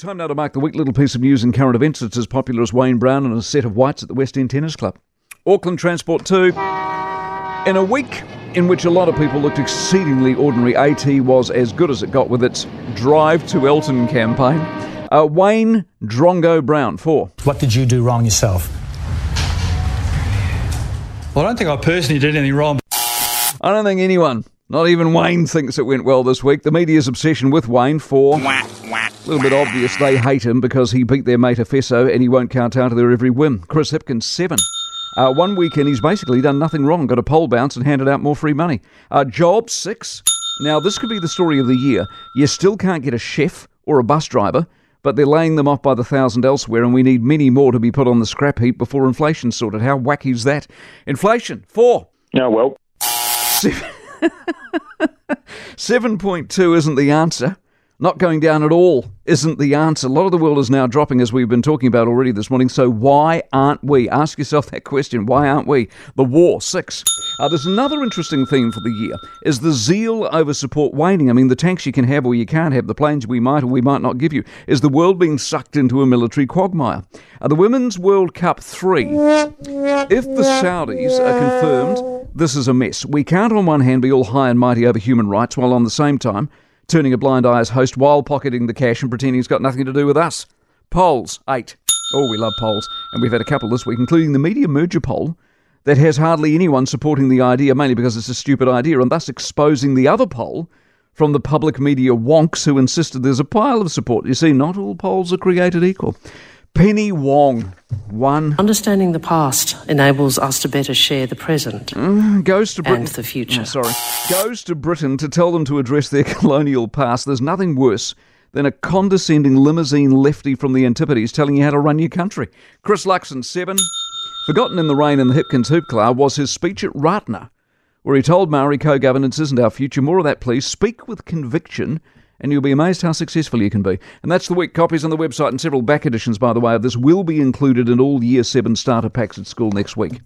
Time now to mark the week. Little piece of news and current events. It's as popular as Wayne Brown and a set of whites at the West End Tennis Club. Auckland Transport 2. In a week in which a lot of people looked exceedingly ordinary, AT was as good as it got with its Drive to Elton campaign. Uh, Wayne Drongo Brown, 4. What did you do wrong yourself? Well, I don't think I personally did anything wrong. I don't think anyone, not even Wayne, thinks it went well this week. The media's obsession with Wayne, 4. A little bit obvious they hate him because he beat their mate Efeso and he won't counter their every whim. Chris Hipkins, seven. Uh, one weekend he's basically done nothing wrong, got a poll bounce and handed out more free money. Uh, job, six. Now, this could be the story of the year. You still can't get a chef or a bus driver, but they're laying them off by the thousand elsewhere, and we need many more to be put on the scrap heap before inflation's sorted. How wacky is that? Inflation, four. Oh, well. Seven. 7.2 isn't the answer. Not going down at all isn't the answer. A lot of the world is now dropping, as we've been talking about already this morning. So why aren't we? Ask yourself that question. Why aren't we? The war, six. Uh, there's another interesting theme for the year, is the zeal over support waning. I mean, the tanks you can have or you can't have, the planes we might or we might not give you. Is the world being sucked into a military quagmire? Uh, the Women's World Cup 3. If the Saudis are confirmed, this is a mess. We can't on one hand be all high and mighty over human rights while on the same time turning a blind eye as host while pocketing the cash and pretending it's got nothing to do with us. Polls, eight. Oh, we love polls. And we've had a couple this week, including the media merger poll that has hardly anyone supporting the idea, mainly because it's a stupid idea, and thus exposing the other poll from the public media wonks who insisted there's a pile of support. You see, not all polls are created equal. Penny Wong, one. Understanding the past enables us to better share the present Mm, goes to Britain. and the future. Oh, sorry. Goes to Britain to tell them to address their colonial past. There's nothing worse than a condescending limousine lefty from the Antipodes telling you how to run your country. Chris Luxon, seven. Forgotten in the rain in the Hipkins Hoop Club was his speech at Ratana, where he told Maori co governance isn't our future. More of that, please. Speak with conviction and you'll be amazed how successful you can be. And that's the week. Copies on the website and several back editions, by the way, of this will be included in all Year 7 starter packs at school next week.